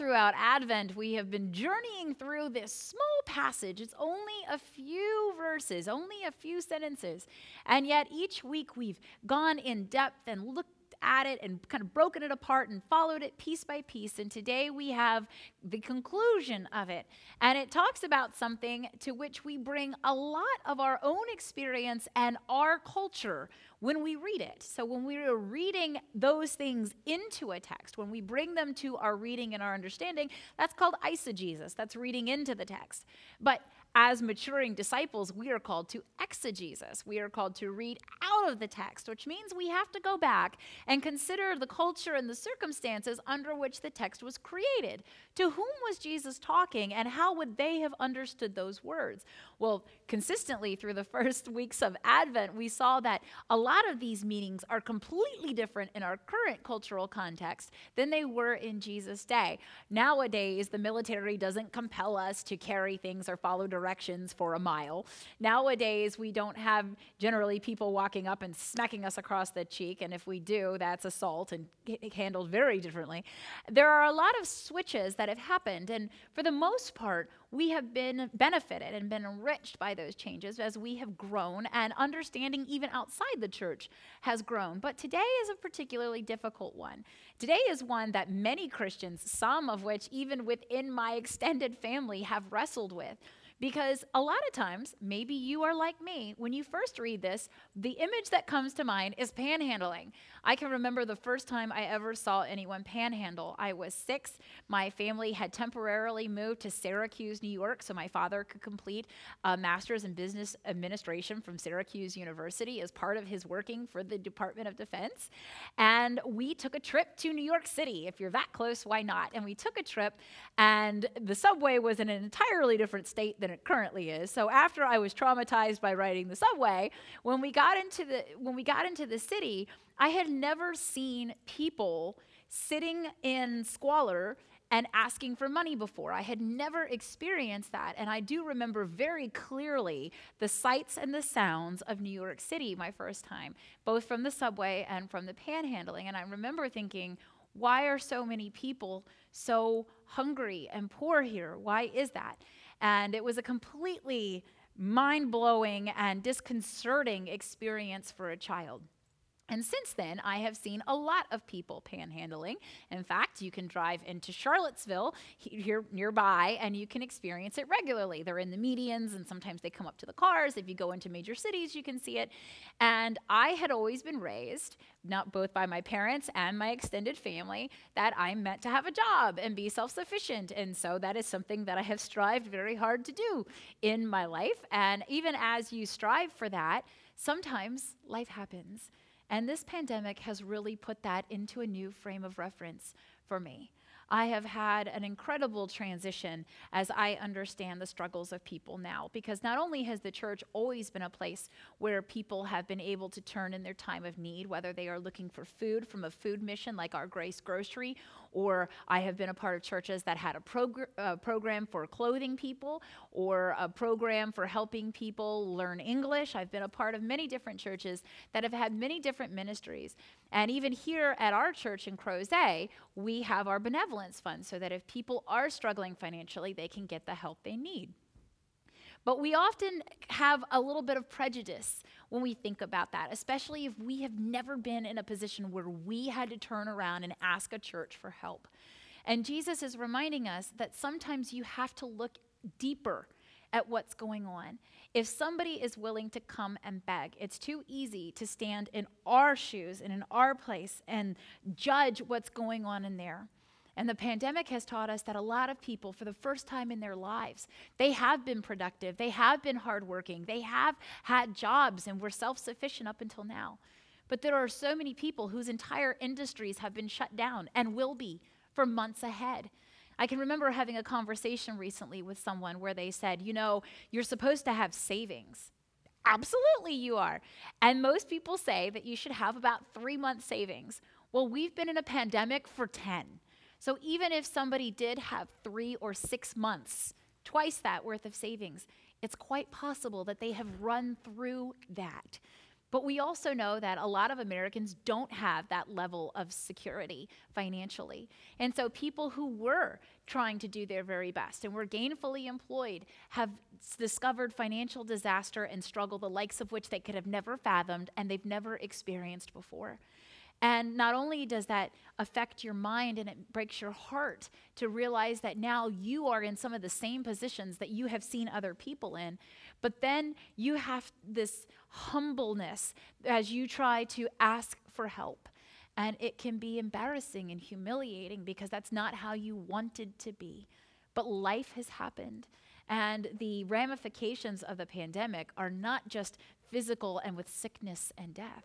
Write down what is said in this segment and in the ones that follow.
Throughout Advent, we have been journeying through this small passage. It's only a few verses, only a few sentences. And yet, each week we've gone in depth and looked at it and kind of broken it apart and followed it piece by piece. And today we have the conclusion of it. And it talks about something to which we bring a lot of our own experience and our culture when we read it. So when we are reading those things into a text, when we bring them to our reading and our understanding, that's called eisegesis. That's reading into the text. But as maturing disciples, we are called to exegesis. We are called to read out of the text, which means we have to go back and consider the culture and the circumstances under which the text was created. To whom was Jesus talking, and how would they have understood those words? Well, consistently through the first weeks of Advent, we saw that a lot of these meanings are completely different in our current cultural context than they were in Jesus' day. Nowadays, the military doesn't compel us to carry things or follow directions for a mile. Nowadays, we don't have generally people walking up and smacking us across the cheek, and if we do, that's assault and handled very differently. There are a lot of switches that have happened, and for the most part, we have been benefited and been enriched by those changes as we have grown and understanding even outside the church has grown. But today is a particularly difficult one. Today is one that many Christians, some of which even within my extended family, have wrestled with. Because a lot of times, maybe you are like me, when you first read this, the image that comes to mind is panhandling. I can remember the first time I ever saw anyone panhandle. I was six. My family had temporarily moved to Syracuse, New York, so my father could complete a master's in business administration from Syracuse University as part of his working for the Department of Defense. And we took a trip to New York City. If you're that close, why not? And we took a trip, and the subway was in an entirely different state than it currently is. So after I was traumatized by riding the subway, when we got into the when we got into the city, I had never seen people sitting in squalor and asking for money before. I had never experienced that. And I do remember very clearly the sights and the sounds of New York City my first time, both from the subway and from the panhandling. And I remember thinking, why are so many people so hungry and poor here? Why is that? And it was a completely mind blowing and disconcerting experience for a child. And since then, I have seen a lot of people panhandling. In fact, you can drive into Charlottesville here nearby and you can experience it regularly. They're in the medians and sometimes they come up to the cars. If you go into major cities, you can see it. And I had always been raised, not both by my parents and my extended family, that I'm meant to have a job and be self sufficient. And so that is something that I have strived very hard to do in my life. And even as you strive for that, sometimes life happens. And this pandemic has really put that into a new frame of reference for me. I have had an incredible transition as I understand the struggles of people now, because not only has the church always been a place where people have been able to turn in their time of need, whether they are looking for food from a food mission like our Grace Grocery, or I have been a part of churches that had a progr- uh, program for clothing people, or a program for helping people learn English. I've been a part of many different churches that have had many different ministries. And even here at our church in Crozet, we have our benevolence fund so that if people are struggling financially, they can get the help they need. But we often have a little bit of prejudice when we think about that, especially if we have never been in a position where we had to turn around and ask a church for help. And Jesus is reminding us that sometimes you have to look deeper at what's going on. If somebody is willing to come and beg, it's too easy to stand in our shoes and in our place and judge what's going on in there. And the pandemic has taught us that a lot of people, for the first time in their lives, they have been productive, they have been hardworking, they have had jobs and were self sufficient up until now. But there are so many people whose entire industries have been shut down and will be for months ahead. I can remember having a conversation recently with someone where they said, you know, you're supposed to have savings. Absolutely, you are. And most people say that you should have about three months savings. Well, we've been in a pandemic for 10. So even if somebody did have three or six months, twice that worth of savings, it's quite possible that they have run through that. But we also know that a lot of Americans don't have that level of security financially. And so people who were trying to do their very best and were gainfully employed have discovered financial disaster and struggle the likes of which they could have never fathomed and they've never experienced before. And not only does that affect your mind and it breaks your heart to realize that now you are in some of the same positions that you have seen other people in, but then you have this humbleness as you try to ask for help. And it can be embarrassing and humiliating because that's not how you wanted to be. But life has happened. And the ramifications of the pandemic are not just physical and with sickness and death.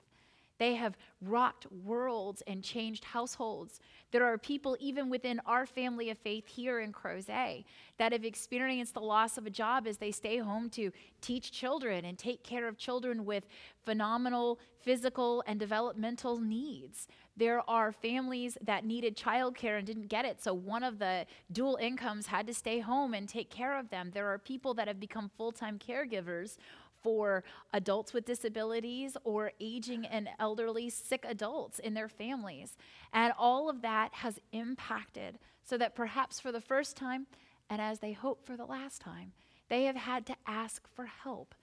They have rocked worlds and changed households. There are people, even within our family of faith here in Crozet, that have experienced the loss of a job as they stay home to teach children and take care of children with phenomenal physical and developmental needs. There are families that needed childcare and didn't get it, so one of the dual incomes had to stay home and take care of them. There are people that have become full time caregivers for adults with disabilities or aging and elderly sick adults in their families. And all of that has impacted so that perhaps for the first time, and as they hope for the last time, they have had to ask for help.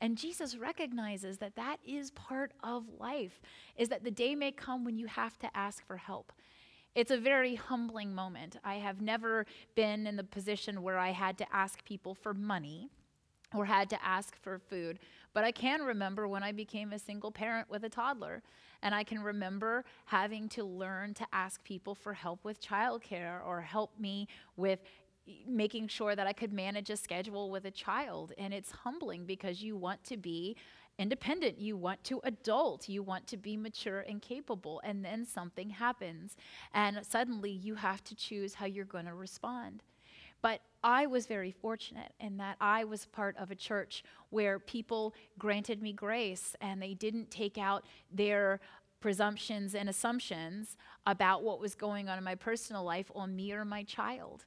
And Jesus recognizes that that is part of life, is that the day may come when you have to ask for help. It's a very humbling moment. I have never been in the position where I had to ask people for money or had to ask for food. But I can remember when I became a single parent with a toddler. And I can remember having to learn to ask people for help with childcare or help me with making sure that I could manage a schedule with a child. And it's humbling because you want to be independent, you want to adult, you want to be mature and capable. And then something happens. And suddenly you have to choose how you're going to respond. But I was very fortunate in that I was part of a church where people granted me grace and they didn't take out their presumptions and assumptions about what was going on in my personal life on me or my child.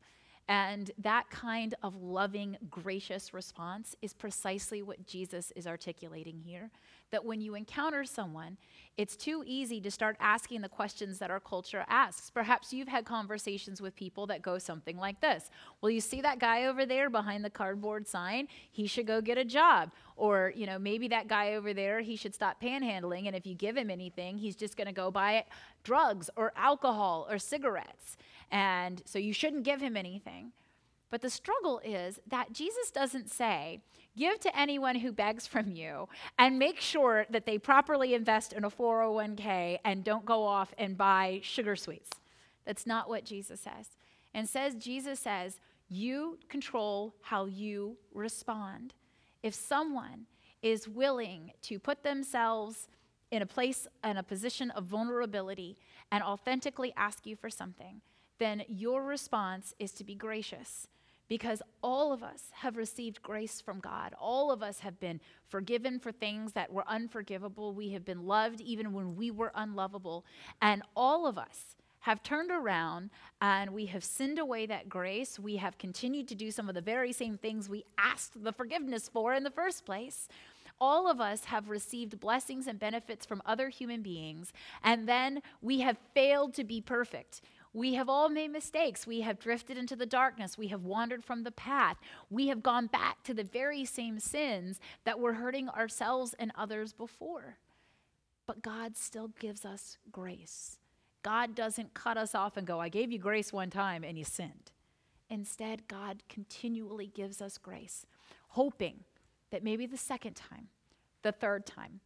And that kind of loving, gracious response is precisely what Jesus is articulating here. That when you encounter someone, it's too easy to start asking the questions that our culture asks. Perhaps you've had conversations with people that go something like this Well, you see that guy over there behind the cardboard sign? He should go get a job. Or, you know, maybe that guy over there, he should stop panhandling. And if you give him anything, he's just going to go buy drugs or alcohol or cigarettes. And so you shouldn't give him anything. But the struggle is that Jesus doesn't say, give to anyone who begs from you and make sure that they properly invest in a 401k and don't go off and buy sugar sweets. That's not what Jesus says. And says Jesus says, you control how you respond. If someone is willing to put themselves in a place in a position of vulnerability and authentically ask you for something, then your response is to be gracious because all of us have received grace from God. All of us have been forgiven for things that were unforgivable. We have been loved even when we were unlovable. And all of us have turned around and we have sinned away that grace. We have continued to do some of the very same things we asked the forgiveness for in the first place. All of us have received blessings and benefits from other human beings, and then we have failed to be perfect. We have all made mistakes. We have drifted into the darkness. We have wandered from the path. We have gone back to the very same sins that were hurting ourselves and others before. But God still gives us grace. God doesn't cut us off and go, I gave you grace one time and you sinned. Instead, God continually gives us grace, hoping that maybe the second time, the third time,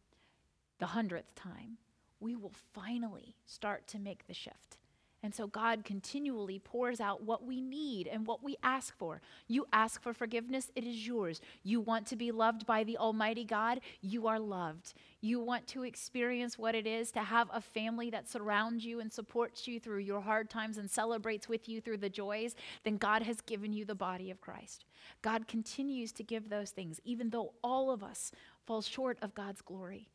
the hundredth time, we will finally start to make the shift And so God continually pours out what we need and what we ask for. You ask for forgiveness, it is yours. You want to be loved by the Almighty God, you are loved. You want to experience what it is to have a family that surrounds you and supports you through your hard times and celebrates with you through the joys, then God has given you the body of Christ. God continues to give those things, even though all of us fall short of God's glory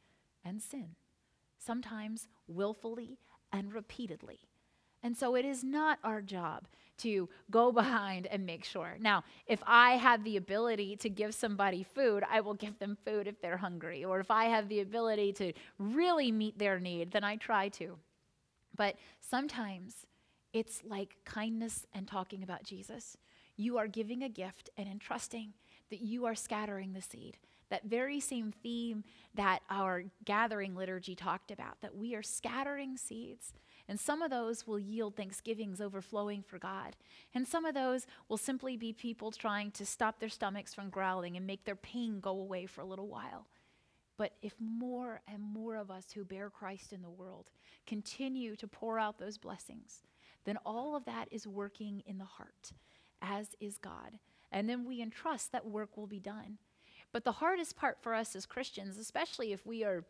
and sin, sometimes willfully and repeatedly. And so it is not our job to go behind and make sure. Now, if I have the ability to give somebody food, I will give them food if they're hungry. Or if I have the ability to really meet their need, then I try to. But sometimes it's like kindness and talking about Jesus. You are giving a gift and entrusting that you are scattering the seed. That very same theme that our gathering liturgy talked about, that we are scattering seeds and some of those will yield thanksgivings overflowing for God. And some of those will simply be people trying to stop their stomachs from growling and make their pain go away for a little while. But if more and more of us who bear Christ in the world continue to pour out those blessings, then all of that is working in the heart, as is God. And then we entrust that work will be done. But the hardest part for us as Christians, especially if we are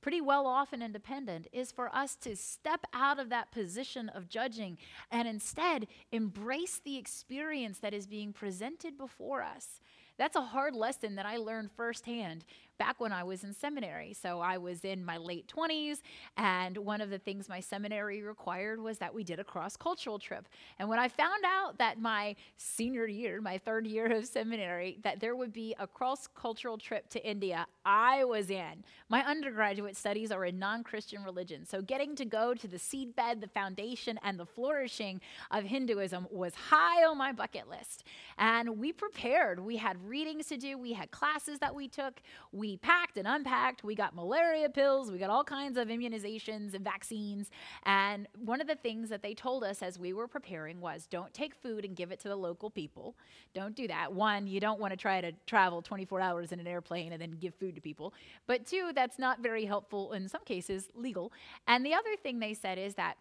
pretty well off and independent, is for us to step out of that position of judging and instead embrace the experience that is being presented before us. That's a hard lesson that I learned firsthand back when I was in seminary. So I was in my late 20s, and one of the things my seminary required was that we did a cross cultural trip. And when I found out that my senior year, my third year of seminary, that there would be a cross cultural trip to India, I was in. My undergraduate studies are in non Christian religion. So getting to go to the seedbed, the foundation, and the flourishing of Hinduism was high on my bucket list. And we prepared. We had readings to do, we had classes that we took. We we packed and unpacked. We got malaria pills. We got all kinds of immunizations and vaccines. And one of the things that they told us as we were preparing was don't take food and give it to the local people. Don't do that. One, you don't want to try to travel 24 hours in an airplane and then give food to people. But two, that's not very helpful, in some cases, legal. And the other thing they said is that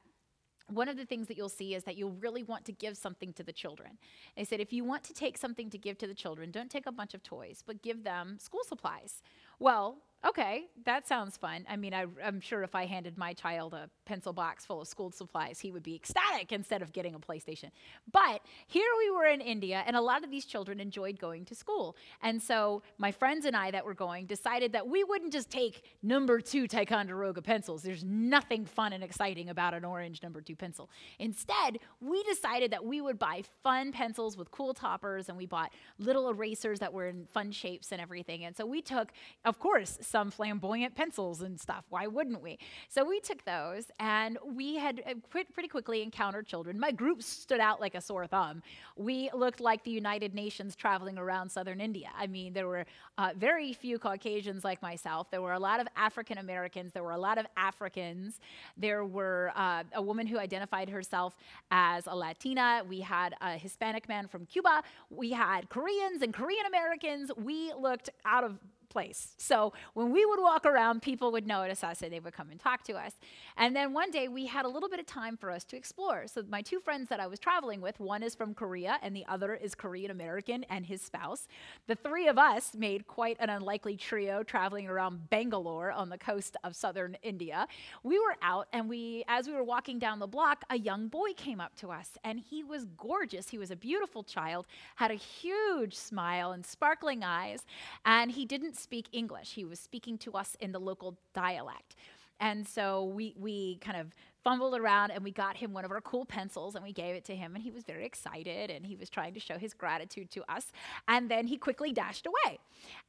one of the things that you'll see is that you'll really want to give something to the children. They said if you want to take something to give to the children, don't take a bunch of toys, but give them school supplies. Well, okay, that sounds fun. I mean, I, am sure if I handed my child a pencil box full of school supplies, he would be ecstatic instead of getting a PlayStation. But here we were in India, and a lot of these children enjoyed going to school. And so my friends and I that were going decided that we wouldn't just take number two Ticonderoga pencils. There's nothing fun and exciting about an orange number two pencil. Instead, we decided that we would buy fun pencils with cool toppers, and we bought little erasers that were in fun shapes and everything. And so we took, of course, some flamboyant pencils and stuff. Why wouldn't we? So we took those and we had uh, pretty quickly encountered children. My group stood out like a sore thumb. We looked like the United Nations traveling around southern India. I mean, there were uh, very few Caucasians like myself. There were a lot of African Americans. There were a lot of Africans. There were uh, a woman who identified herself as a Latina. We had a Hispanic man from Cuba. We had Koreans and Korean Americans. We looked out of place. So when we would walk around, people would notice us and they would come and talk to us. And then one day we had a little bit of time for us to explore. So my two friends that I was traveling with, one is from Korea and the other is Korean American and his spouse. The three of us made quite an unlikely trio traveling around Bangalore on the coast of southern India. We were out and we as we were walking down the block, a young boy came up to us and he was gorgeous. He was a beautiful child, had a huge smile and sparkling eyes, and he didn't speak English. He was speaking to us in the local dialect. And so we, we kind of fumbled around and we got him one of our cool pencils and we gave it to him and he was very excited and he was trying to show his gratitude to us. And then he quickly dashed away.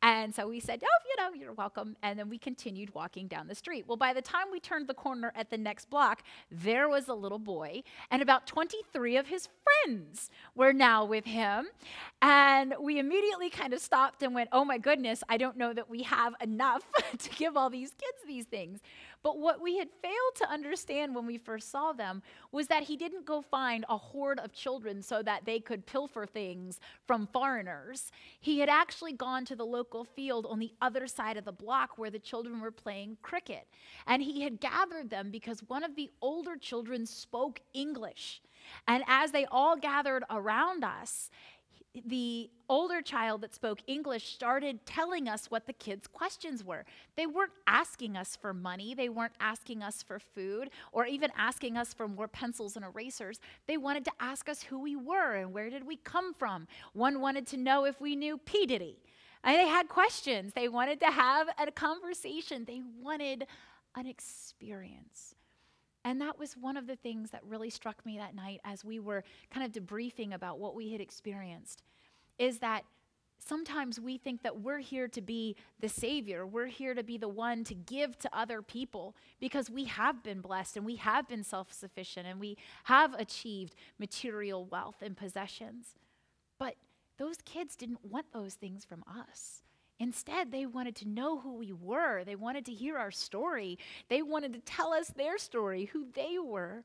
And so we said oh you know you're welcome. And then we continued walking down the street. Well by the time we turned the corner at the next block there was a little boy and about 23 of his friends were now with him. And we immediately kind of stopped and went oh my goodness i don't know that we have enough to give all these kids these things but what we had failed to understand when we first saw them was that he didn't go find a horde of children so that they could pilfer things from foreigners. He had actually gone to the local field on the other side of the block where the children were playing cricket. And he had gathered them because one of the older children spoke English. And as they all gathered around us, the older child that spoke English started telling us what the kids' questions were. They weren't asking us for money, they weren't asking us for food, or even asking us for more pencils and erasers. They wanted to ask us who we were and where did we come from. One wanted to know if we knew P. Diddy. And they had questions. They wanted to have a conversation. They wanted an experience. And that was one of the things that really struck me that night as we were kind of debriefing about what we had experienced is that sometimes we think that we're here to be the savior. We're here to be the one to give to other people because we have been blessed and we have been self sufficient and we have achieved material wealth and possessions. But those kids didn't want those things from us. Instead, they wanted to know who we were. They wanted to hear our story. They wanted to tell us their story, who they were.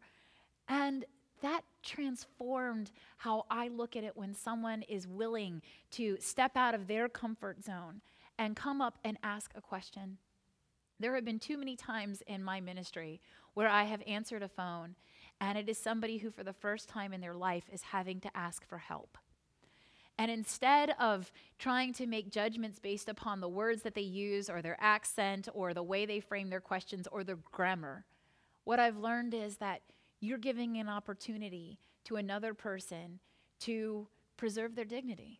And that transformed how I look at it when someone is willing to step out of their comfort zone and come up and ask a question. There have been too many times in my ministry where I have answered a phone, and it is somebody who, for the first time in their life, is having to ask for help. And instead of trying to make judgments based upon the words that they use or their accent or the way they frame their questions or their grammar, what I've learned is that you're giving an opportunity to another person to preserve their dignity.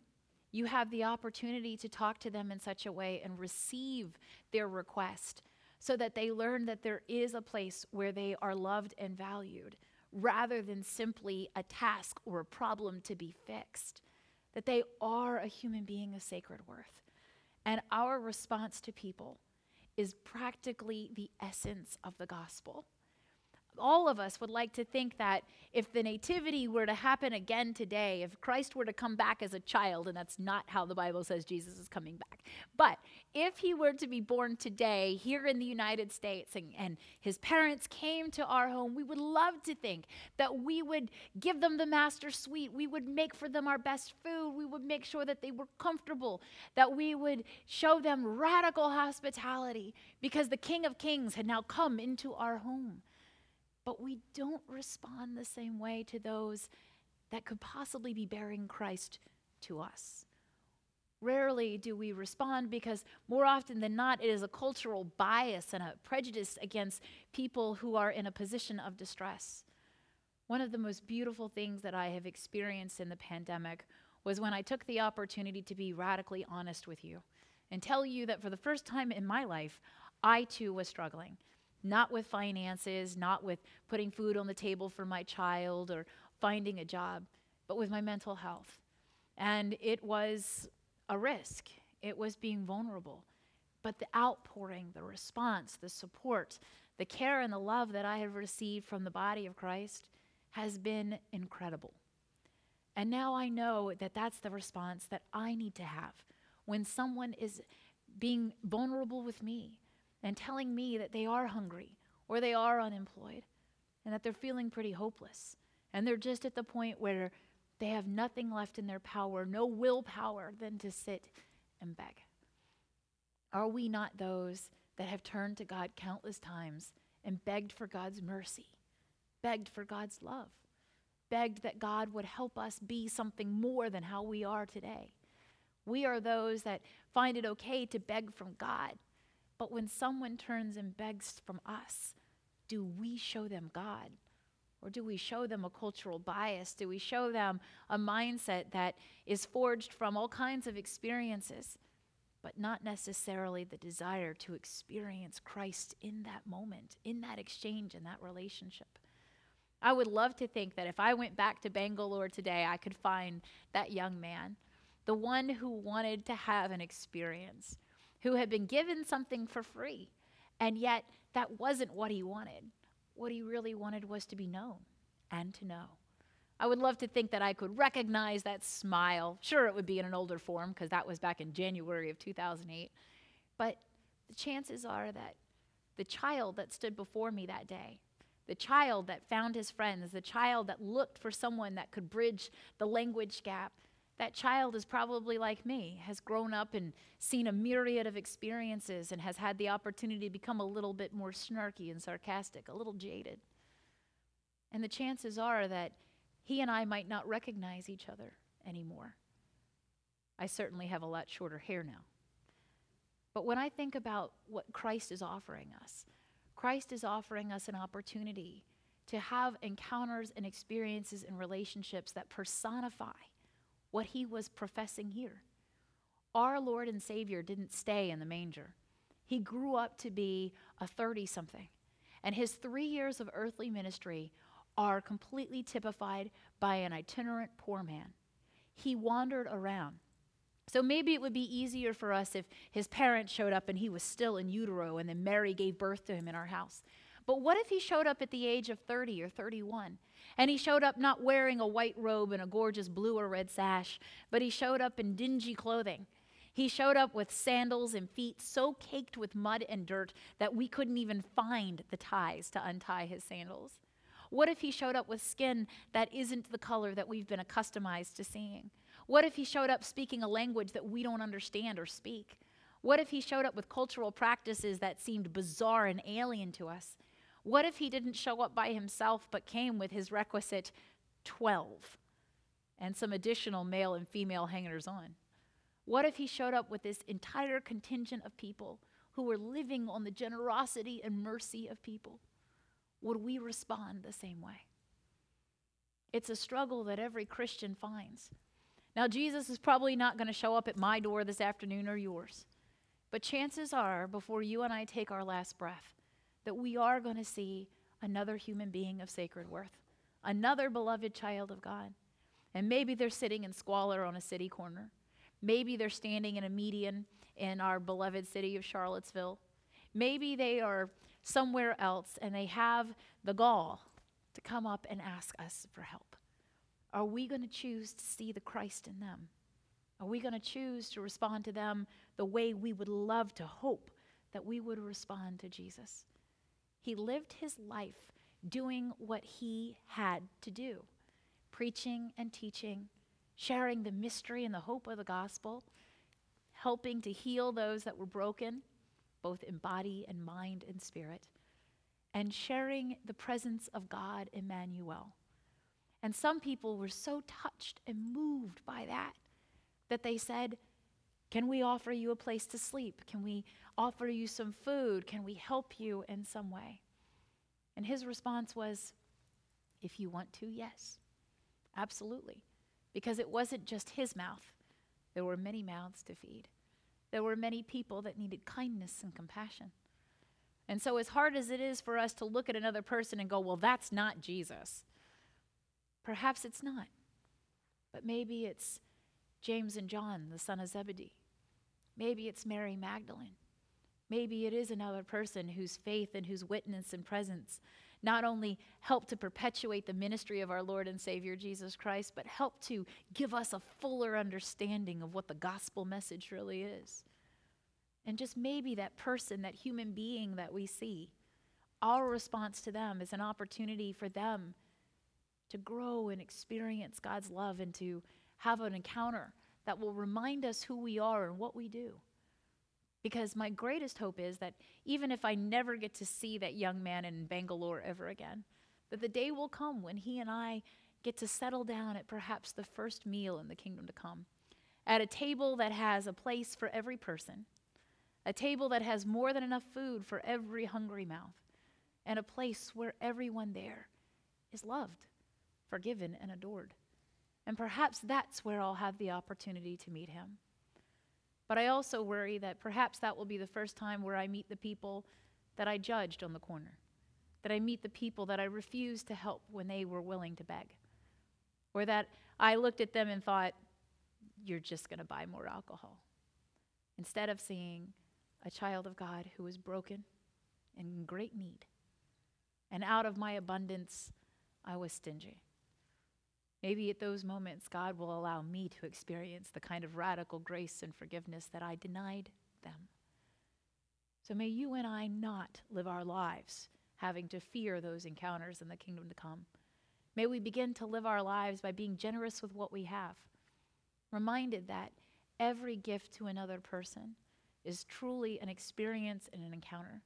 You have the opportunity to talk to them in such a way and receive their request so that they learn that there is a place where they are loved and valued rather than simply a task or a problem to be fixed that they are a human being of sacred worth. And our response to people is practically the essence of the gospel all of us would like to think that if the nativity were to happen again today, if Christ were to come back as a child, and that's not how the Bible says Jesus is coming back, but if he were to be born today here in the United States and, and his parents came to our home, we would love to think that we would give them the master suite. We would make for them our best food. We would make sure that they were comfortable, that we would show them radical hospitality because the King of Kings had now come into our home but we don't respond the same way to those that could possibly be bearing Christ to us. Rarely do we respond because more often than not, it is a cultural bias and a prejudice against people who are in a position of distress. One of the most beautiful things that I have experienced in the pandemic was when I took the opportunity to be radically honest with you and tell you that for the first time in my life, I too was struggling not with finances, not with putting food on the table for my child or finding a job, but with my mental health. And it was a risk, it was being vulnerable. But the outpouring, the response, the support, the care, and the love that I have received from the body of Christ has been incredible. And now I know that that's the response that I need to have when someone is being vulnerable with me, and telling me that they are hungry or they are unemployed and that they're feeling pretty hopeless. And they're just at the point where they have nothing left in their power, no willpower than to sit and beg. Are we not those that have turned to God countless times and begged for God's mercy, begged for God's love, begged that God would help us be something more than how we are today? We are those that find it okay to beg from God but when someone turns and begs from us, do we show them God? Or do we show them a cultural bias? Do we show them a mindset that is forged from all kinds of experiences, but not necessarily the desire to experience Christ in that moment, in that exchange, in that relationship? I would love to think that if I went back to Bangalore today, I could find that young man, the one who wanted to have an experience, who had been given something for free. And yet, that wasn't what he wanted. What he really wanted was to be known and to know. I would love to think that I could recognize that smile. Sure, it would be in an older form because that was back in January of 2008. But the chances are that the child that stood before me that day, the child that found his friends, the child that looked for someone that could bridge the language gap, that child is probably like me, has grown up and seen a myriad of experiences and has had the opportunity to become a little bit more snarky and sarcastic, a little jaded. And the chances are that he and I might not recognize each other anymore. I certainly have a lot shorter hair now. But when I think about what Christ is offering us, Christ is offering us an opportunity to have encounters and experiences and relationships that personify what he was professing here. Our Lord and Savior didn't stay in the manger, he grew up to be a 30 something. And his three years of earthly ministry are completely typified by an itinerant poor man. He wandered around. So maybe it would be easier for us if his parents showed up and he was still in utero and then Mary gave birth to him in our house. But what if he showed up at the age of 30 or 31? And he showed up not wearing a white robe and a gorgeous blue or red sash, but he showed up in dingy clothing. He showed up with sandals and feet so caked with mud and dirt that we couldn't even find the ties to untie his sandals. What if he showed up with skin that isn't the color that we've been accustomed to seeing? What if he showed up speaking a language that we don't understand or speak? What if he showed up with cultural practices that seemed bizarre and alien to us? What if he didn't show up by himself but came with his requisite 12 and some additional male and female hangers on? What if he showed up with this entire contingent of people who were living on the generosity and mercy of people? Would we respond the same way? It's a struggle that every Christian finds. Now, Jesus is probably not going to show up at my door this afternoon or yours. But chances are, before you and I take our last breath, that we are going to see another human being of sacred worth, another beloved child of God. And maybe they're sitting in squalor on a city corner. Maybe they're standing in a median in our beloved city of Charlottesville. Maybe they are somewhere else and they have the gall to come up and ask us for help. Are we going to choose to see the Christ in them? Are we going to choose to respond to them the way we would love to hope that we would respond to Jesus? He lived his life doing what he had to do preaching and teaching, sharing the mystery and the hope of the gospel, helping to heal those that were broken, both in body and mind and spirit, and sharing the presence of God, Emmanuel. And some people were so touched and moved by that that they said, Can we offer you a place to sleep? Can we offer you some food? Can we help you in some way? And his response was, If you want to, yes, absolutely. Because it wasn't just his mouth, there were many mouths to feed. There were many people that needed kindness and compassion. And so, as hard as it is for us to look at another person and go, Well, that's not Jesus, perhaps it's not. But maybe it's James and John, the son of Zebedee. Maybe it's Mary Magdalene. Maybe it is another person whose faith and whose witness and presence not only help to perpetuate the ministry of our Lord and Savior Jesus Christ, but help to give us a fuller understanding of what the gospel message really is. And just maybe that person, that human being that we see, our response to them is an opportunity for them to grow and experience God's love and to have an encounter that will remind us who we are and what we do. Because my greatest hope is that even if I never get to see that young man in Bangalore ever again, that the day will come when he and I get to settle down at perhaps the first meal in the kingdom to come, at a table that has a place for every person, a table that has more than enough food for every hungry mouth, and a place where everyone there is loved, forgiven, and adored. And perhaps that's where I'll have the opportunity to meet him. But I also worry that perhaps that will be the first time where I meet the people that I judged on the corner, that I meet the people that I refused to help when they were willing to beg, or that I looked at them and thought, you're just going to buy more alcohol. Instead of seeing a child of God who is broken and in great need. And out of my abundance, I was stingy. Maybe at those moments, God will allow me to experience the kind of radical grace and forgiveness that I denied them. So may you and I not live our lives having to fear those encounters in the kingdom to come. May we begin to live our lives by being generous with what we have, reminded that every gift to another person is truly an experience and an encounter.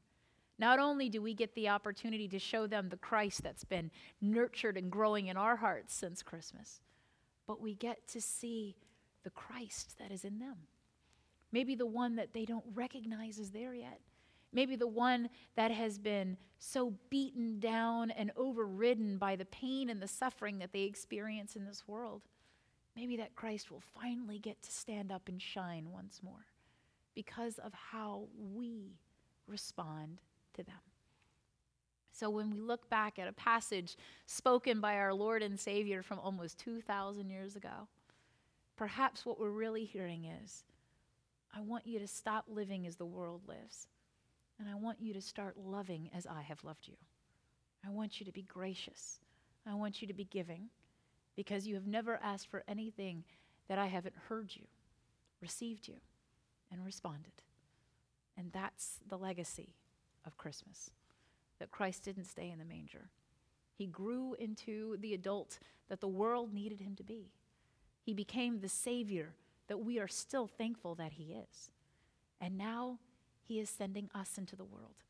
Not only do we get the opportunity to show them the Christ that's been nurtured and growing in our hearts since Christmas, but we get to see the Christ that is in them. Maybe the one that they don't recognize is there yet. Maybe the one that has been so beaten down and overridden by the pain and the suffering that they experience in this world. Maybe that Christ will finally get to stand up and shine once more because of how we respond to them. So when we look back at a passage spoken by our Lord and Savior from almost 2,000 years ago, perhaps what we're really hearing is I want you to stop living as the world lives, and I want you to start loving as I have loved you. I want you to be gracious. I want you to be giving because you have never asked for anything that I haven't heard you, received you, and responded. And that's the legacy of Christmas that Christ didn't stay in the manger. He grew into the adult that the world needed him to be. He became the Savior that we are still thankful that He is. And now He is sending us into the world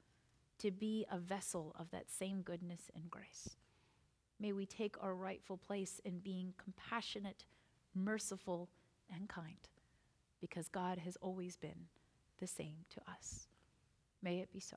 to be a vessel of that same goodness and grace. May we take our rightful place in being compassionate, merciful, and kind, because God has always been the same to us. May it be so.